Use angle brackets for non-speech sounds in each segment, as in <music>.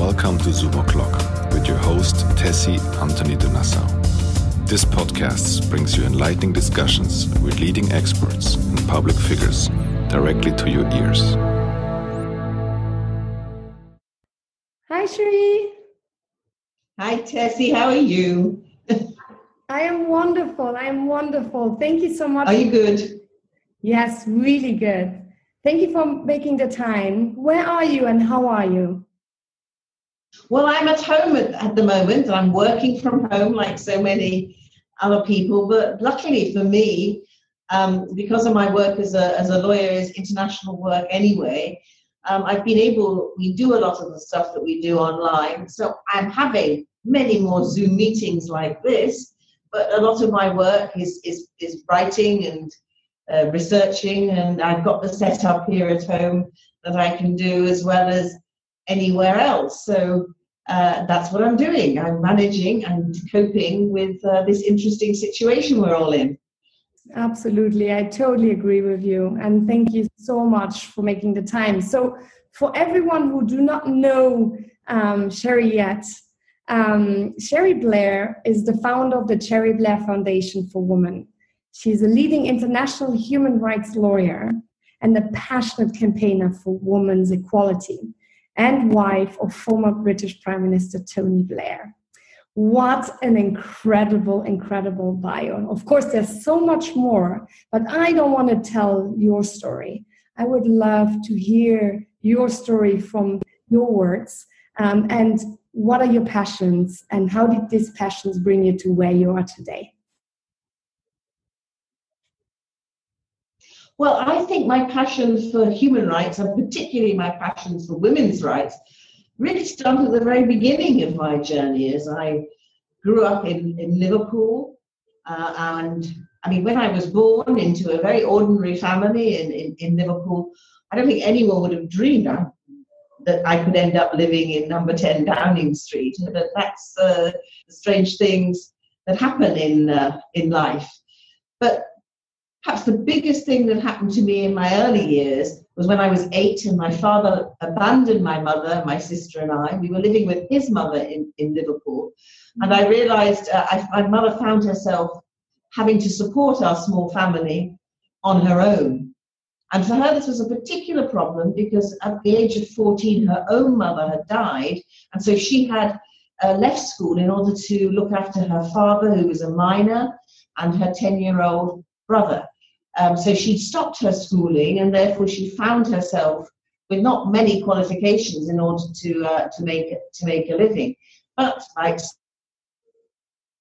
Welcome to Zoom O'Clock with your host, Tessy Antony de Nassau. This podcast brings you enlightening discussions with leading experts and public figures directly to your ears. Hi, Cherie. Hi, Tessy. How are you? <laughs> I am wonderful. I am wonderful. Thank you so much. Are you good? Yes, really good. Thank you for making the time. Where are you and how are you? Well, I'm at home at, at the moment. I'm working from home like so many other people. But luckily for me, um, because of my work as a, as a lawyer is international work anyway, um, I've been able, we do a lot of the stuff that we do online. So I'm having many more Zoom meetings like this, but a lot of my work is, is, is writing and uh, researching, and I've got the setup here at home that I can do as well as anywhere else. So uh, that's what I'm doing. I'm managing and coping with uh, this interesting situation we're all in. Absolutely, I totally agree with you, and thank you so much for making the time. So, for everyone who do not know um, Cherie yet, um, Cherie Blair is the founder of the Cherie Blair Foundation for Women. She's a leading international human rights lawyer and a passionate campaigner for women's equality and wife of former British Prime Minister Tony Blair. What an incredible, incredible bio. Of course, there's so much more, but I don't want to tell your story. I would love to hear your story from your words. Um, and what are your passions, and how did these passions bring you to where you are today? Well, I think my passion for human rights, and particularly my passion for women's rights, really started at the very beginning of my journey as I grew up in, in Liverpool. Uh, and I mean, when I was born into a very ordinary family in, in, in Liverpool, I don't think anyone would have dreamed that I could end up living in number 10 Downing Street. But that's uh, the strange things that happen in, uh, in life. But Perhaps the biggest thing that happened to me in my early years was when I was eight and my father abandoned my mother, my sister, and I. We were living with his mother in, in Liverpool. And I realized uh, I, my mother found herself having to support our small family on her own. And for her, this was a particular problem because at the age of 14, her own mother had died. And so she had uh, left school in order to look after her father, who was a miner, and her 10 year old brother. Um, so she'd stopped her schooling, and therefore she found herself with not many qualifications in order to uh, to make to make a living. But like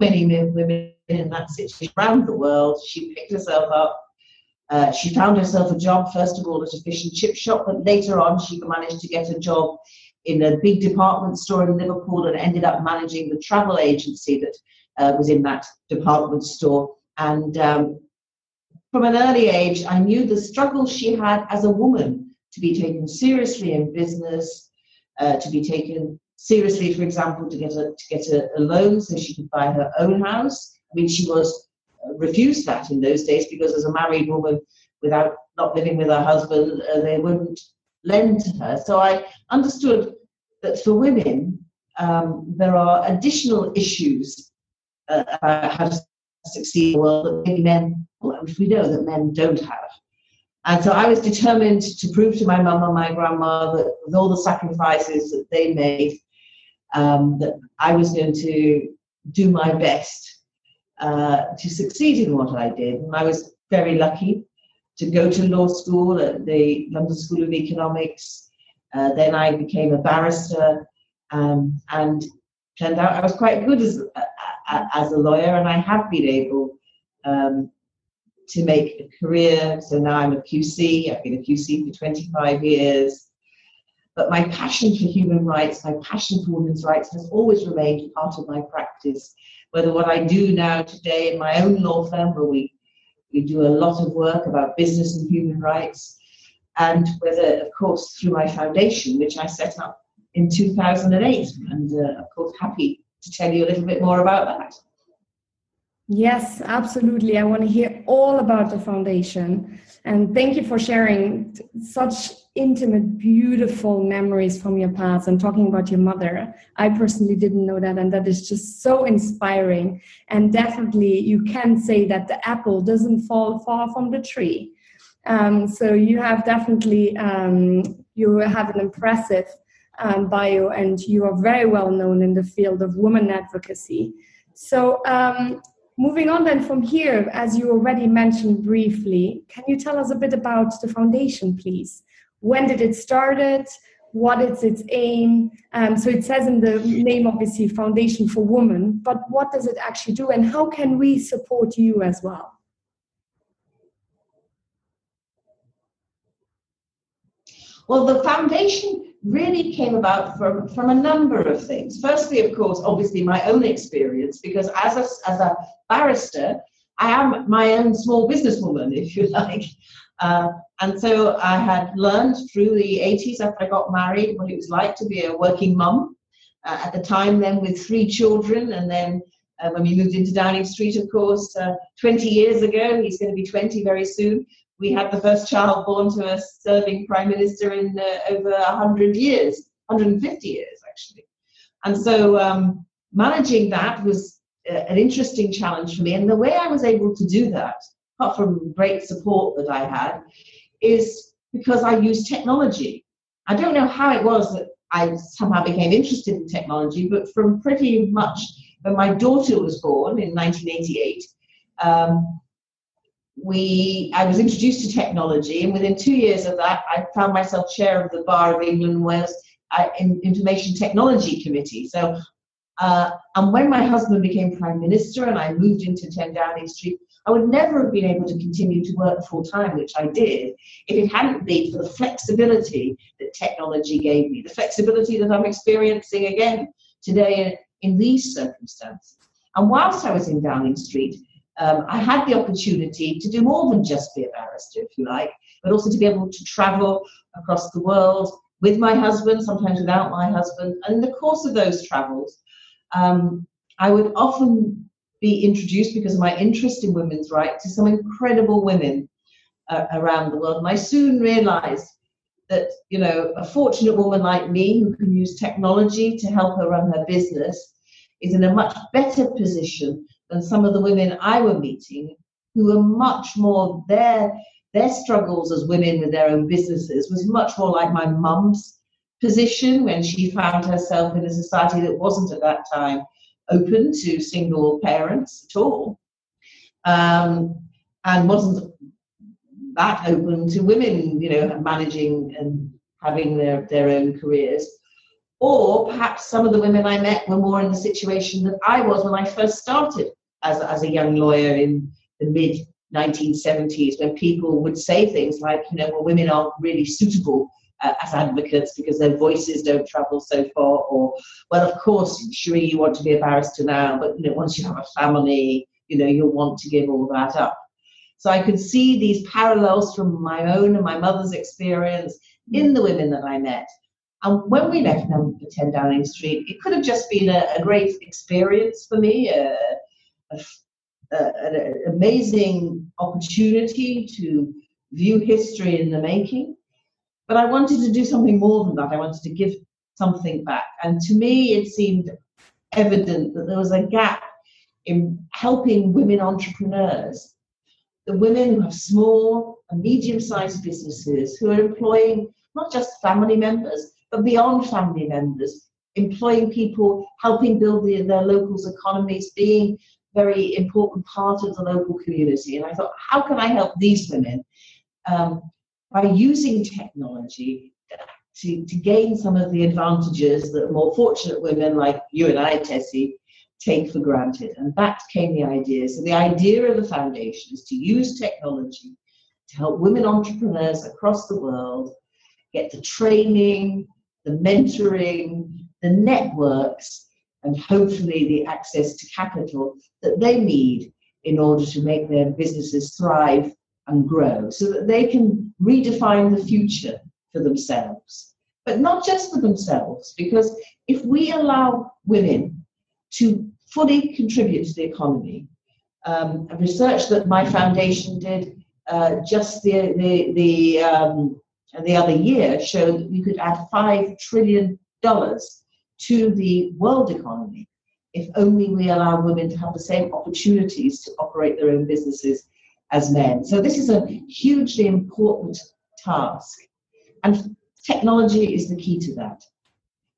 many women in that situation around the world, she picked herself up. Uh, she found herself a job first of all at a fish and chip shop, but later on she managed to get a job in a big department store in Liverpool and ended up managing the travel agency that uh, was in that department store. And um, from an early age, I knew the struggles she had as a woman to be taken seriously in business, uh, to be taken seriously, for example, to get a to get a, a, loan so she could buy her own house. I mean, she was uh, refused that in those days because as a married woman, without not living with her husband, uh, they wouldn't lend to her. So I understood that for women, um, there are additional issues uh, about how to succeed in the world that maybe men, which we know that men don't have. And so I was determined to prove to my mum and my grandma that with all the sacrifices that they made, um, that I was going to do my best uh, to succeed in what I did. And I was very lucky to go to law school at the London School of Economics. Uh, then I became a barrister um, and turned out I was quite good as, as a lawyer, and I have been able um, to make a career. So now I'm a QC. I've been a QC for 25 years. But my passion for human rights, my passion for women's rights has always remained part of my practice. Whether what I do now today in my own law firm, where we, we do a lot of work about business and human rights, and whether, of course, through my foundation, which I set up in 2008, and uh, of course, happy to tell you a little bit more about that. Yes, absolutely. I want to hear all about the foundation. And thank you for sharing such intimate, beautiful memories from your past and talking about your mother. I personally didn't know that, and that is just so inspiring. And definitely, you can say that the apple doesn't fall far from the tree. Um, so you have definitely um, you have an impressive um, bio, and you are very well known in the field of women advocacy. So um, Moving on then from here, as you already mentioned briefly, can you tell us a bit about the foundation, please? When did it started? What is its aim? Um, so it says in the name, obviously, Foundation for Women, but what does it actually do and how can we support you as well? Well, the foundation really came about from, from a number of things. Firstly, of course, obviously my own experience, because as a, as a barrister, I am my own small businesswoman, <laughs> if you like. Uh, and so I had learned through the 80s after I got married what it was like to be a working mum. Uh, at the time, then with three children, and then uh, when we moved into Downing Street, of course, uh, 20 years ago, he's going to be 20 very soon we had the first child born to a serving prime minister in uh, over 100 years, 150 years actually. And so um, managing that was uh, an interesting challenge for me. And the way I was able to do that, apart from great support that I had, is because I used technology. I don't know how it was that I somehow became interested in technology, but from pretty much when my daughter was born in 1988, um, we I was introduced to technology, and within two years of that, I found myself chair of the Bar of England and Wales uh, Information Technology Committee. So, uh, and when my husband became prime minister and I moved into 10 Downing Street, I would never have been able to continue to work full time, which I did, if it hadn't been for the flexibility that technology gave me, the flexibility that I'm experiencing again today in, in these circumstances. And whilst I was in Downing Street, um, I had the opportunity to do more than just be a barrister, if you like, but also to be able to travel across the world with my husband, sometimes without my husband. And in the course of those travels, um, I would often be introduced because of my interest in women's rights to some incredible women uh, around the world. And I soon realized that, you know, a fortunate woman like me who can use technology to help her run her business is in a much better position than some of the women I were meeting who were much more their their struggles as women with their own businesses was much more like my mum's position when she found herself in a society that wasn't at that time open to single parents at all um, and wasn't that open to women you know managing and having their, their own careers. Or perhaps some of the women I met were more in the situation that I was when I first started as, as a young lawyer in the mid 1970s when people would say things like, you know, well, women aren't really suitable uh, as advocates because their voices don't travel so far, or, well, of course, sure, you want to be a barrister now, but, you know, once you have a family, you know, you'll want to give all that up. So I could see these parallels from my own and my mother's experience in the women that I met. And when we left number 10 Downing Street, it could have just been a, a great experience for me, uh, an amazing opportunity to view history in the making. But I wanted to do something more than that. I wanted to give something back. And to me, it seemed evident that there was a gap in helping women entrepreneurs, the women who have small and medium sized businesses who are employing not just family members, but beyond family members, employing people, helping build the, their locals' economies, being very important part of the local community. And I thought, how can I help these women um, by using technology to, to gain some of the advantages that more fortunate women like you and I, Tessy, take for granted. And that came the idea. So the idea of the foundation is to use technology to help women entrepreneurs across the world get the training, the mentoring, the networks and hopefully the access to capital that they need in order to make their businesses thrive and grow so that they can redefine the future for themselves. But not just for themselves, because if we allow women to fully contribute to the economy, um, research that my foundation did uh, just the the the, um, the other year showed that we could add five trillion dollars to the world economy if only we allow women to have the same opportunities to operate their own businesses as men. So this is a hugely important task, and technology is the key to that.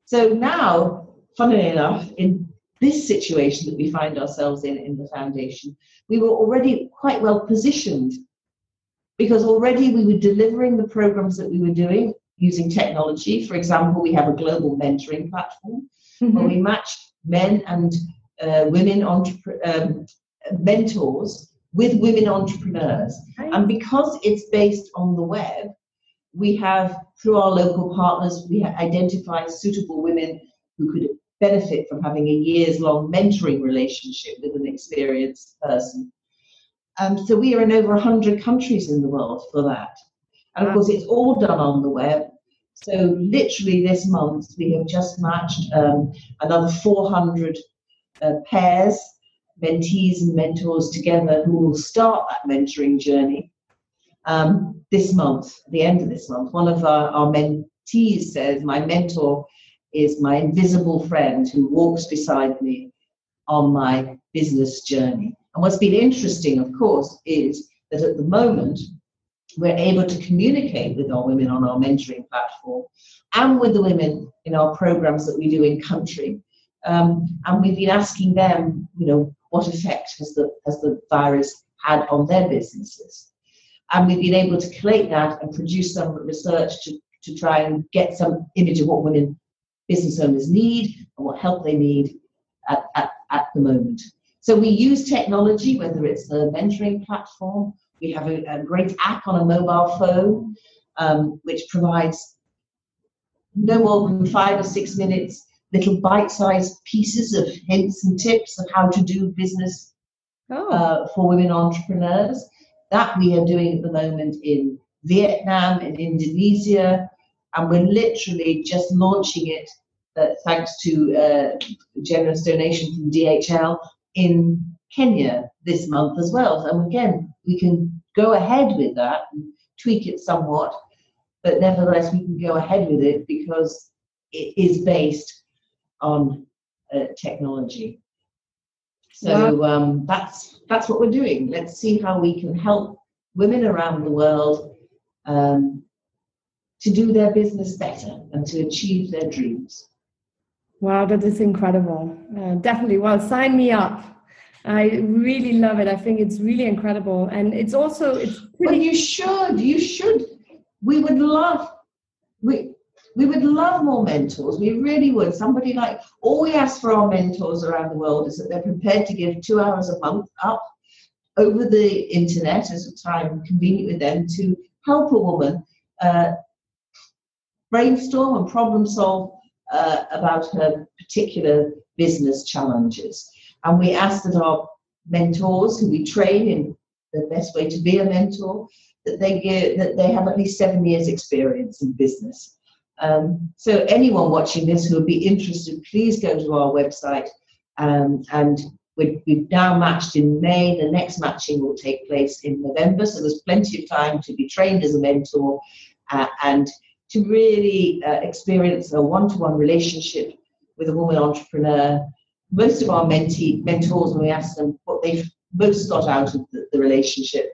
So now, funnily enough, in this situation that we find ourselves in in the foundation, we were already quite well positioned because already we were delivering the programs that we were doing using technology. For example, we have a global mentoring platform mm-hmm. where we match men and uh, women entrep- um, mentors with women entrepreneurs. Right. And because it's based on the web, we have, through our local partners, we identify suitable women who could benefit from having a years long mentoring relationship with an experienced person. Um, so we are in over 100 countries in the world for that. And of course, it's all done on the web. So literally this month, we have just matched um, another 400 uh, pairs, mentees and mentors together who will start that mentoring journey um, this month, the end of this month. One of our, our mentees says, My mentor is my invisible friend who walks beside me on my business journey. And what's been interesting, of course, is that at the moment, we're able to communicate with our women on our mentoring platform and with the women in our programs that we do in country. Um, and we've been asking them, you know, what effect has the, has the virus had on their businesses? And we've been able to collate that and produce some research to, to try and get some image of what women business owners need and what help they need at, at, at the moment. So we use technology, whether it's the mentoring platform we have a, a great app on a mobile phone, um, which provides no more than five or six minutes, little bite sized pieces of hints and tips of how to do business oh. uh, for women entrepreneurs. That we are doing at the moment in Vietnam, in Indonesia, and we're literally just launching it uh, thanks to uh, generous donation from DHL in Kenya this month as well. And again, we can go ahead with that and tweak it somewhat, but nevertheless, we can go ahead with it because it is based on uh, technology. So wow. um, that's that's what we're doing. Let's see how we can help women around the world um, to do their business better and to achieve their dreams. Wow, that is incredible. Uh, definitely. Well, sign me up. I really love it. I think it's really incredible, and it's also it's pretty. Well, you should. You should. We would love. We we would love more mentors. We really would. Somebody like all we ask for our mentors around the world is that they're prepared to give two hours a month up over the internet as a time convenient with them to help a woman uh, brainstorm and problem solve uh, about her particular business challenges. And we ask that our mentors who we train in the best way to be a mentor, that they give, that they have at least seven years experience in business. Um, so anyone watching this who would be interested, please go to our website um, and we have now matched in May. The next matching will take place in November, so there's plenty of time to be trained as a mentor uh, and to really uh, experience a one-to-one relationship with a woman entrepreneur most of our mentee, mentors, when we ask them what they've most got out of the, the relationship,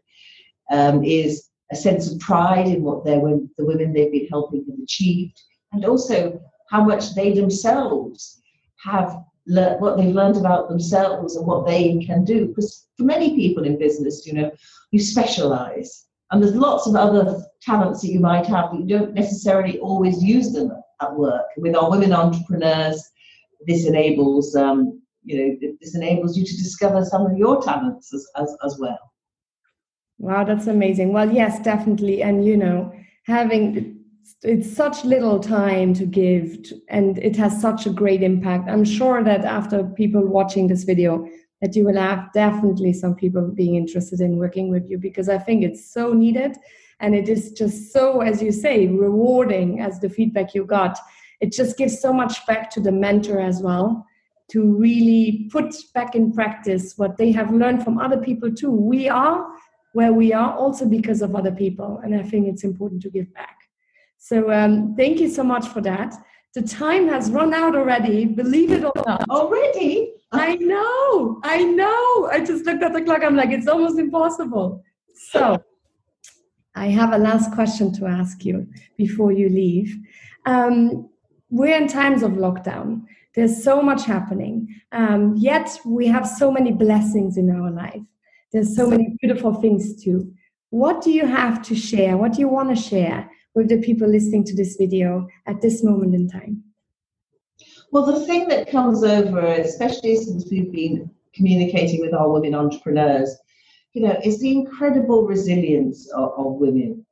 um, is a sense of pride in what the women they've been helping have achieved, and also how much they themselves have learned, what they've learned about themselves and what they can do. Because for many people in business, you know, you specialize, and there's lots of other talents that you might have, but you don't necessarily always use them at work. With our women entrepreneurs, this enables um, you know this enables you to discover some of your talents as, as, as well. Wow that's amazing. Well yes definitely. And you know having it's such little time to give and it has such a great impact. I'm sure that after people watching this video that you will have definitely some people being interested in working with you because i think it's so needed. And it is just so as you say rewarding as the feedback you got it just gives so much back to the mentor as well to really put back in practice what they have learned from other people too. We are where we are also because of other people, and I think it's important to give back. So um, thank you so much for that. The time has run out already, believe it or not. <laughs> Already? I know, I know. I just looked at the clock. I'm like, it's almost impossible. So, I have a last question to ask you before you leave. Um, we're in times of lockdown. There's so much happening. Um, yet we have so many blessings in our life. There's so many beautiful things too. What do you have to share? What do you want to share with the people listening to this video at this moment in time? Well, the thing that comes over, especially since we've been communicating with our women entrepreneurs, you know, is the incredible resilience of, of women.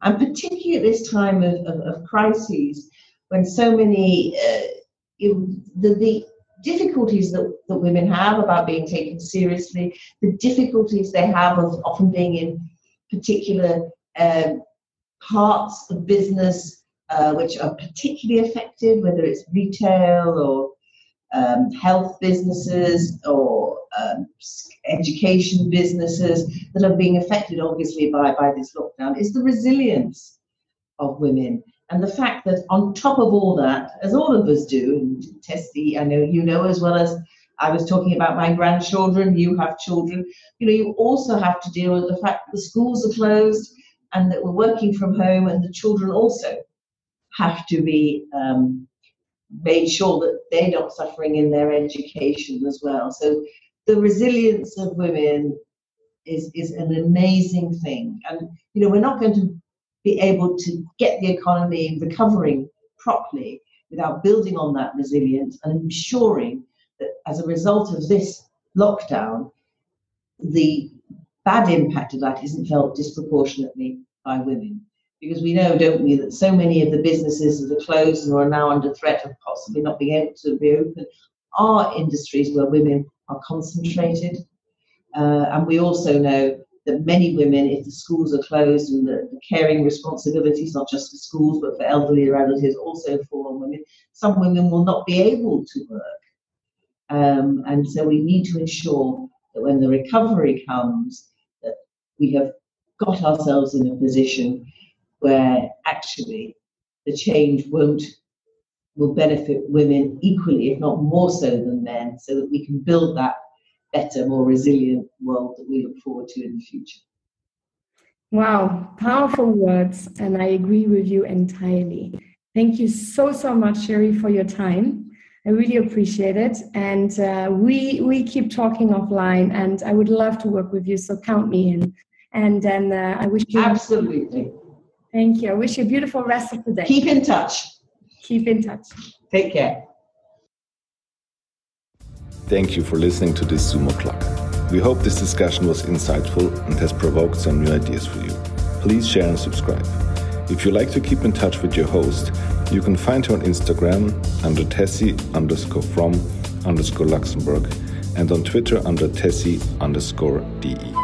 And particularly at this time of, of, of crises, when so many, uh, the, the difficulties that, that women have about being taken seriously, the difficulties they have of often being in particular um, parts of business uh, which are particularly affected, whether it's retail or um, health businesses or um, education businesses that are being affected, obviously, by, by this lockdown, is the resilience of women. And the fact that on top of all that, as all of us do, and I know you know as well as I was talking about my grandchildren, you have children, you know, you also have to deal with the fact that the schools are closed and that we're working from home and the children also have to be um, made sure that they're not suffering in their education as well. So the resilience of women is, is an amazing thing. And, you know, we're not going to be able to get the economy recovering properly without building on that resilience and ensuring that as a result of this lockdown, the bad impact of that isn't felt disproportionately by women. Because we know, don't we, that so many of the businesses that are closed and are now under threat of possibly not being able to reopen are industries where women are concentrated. Uh, and we also know that many women, if the schools are closed and the, the, caring responsibilities, not just for schools but for elderly relatives, also fall on women, some women will not be able to work. Um, and so we need to ensure that when the recovery comes, that we have got ourselves in a position where actually the change won't will benefit women equally, if not more so than men, so that we can build that better, more resilient world that we look forward to in the future. Wow, powerful words, and I agree with you entirely. Thank you so so much, Cherie, for your time. I really appreciate it, and uh, we we keep talking offline, and I would love to work with you. So count me in. And then uh, I wish you absolutely. Thank you. I wish you a beautiful rest of the day. Keep in touch. Keep in touch. Take care. Thank you for listening to this Zoom o'clock. We hope this discussion was insightful and has provoked some new ideas for you. Please share and subscribe. If you like to keep in touch with your host, you can find her on Instagram under Tessy underscore from underscore Luxembourg and on Twitter under Tessy underscore DE.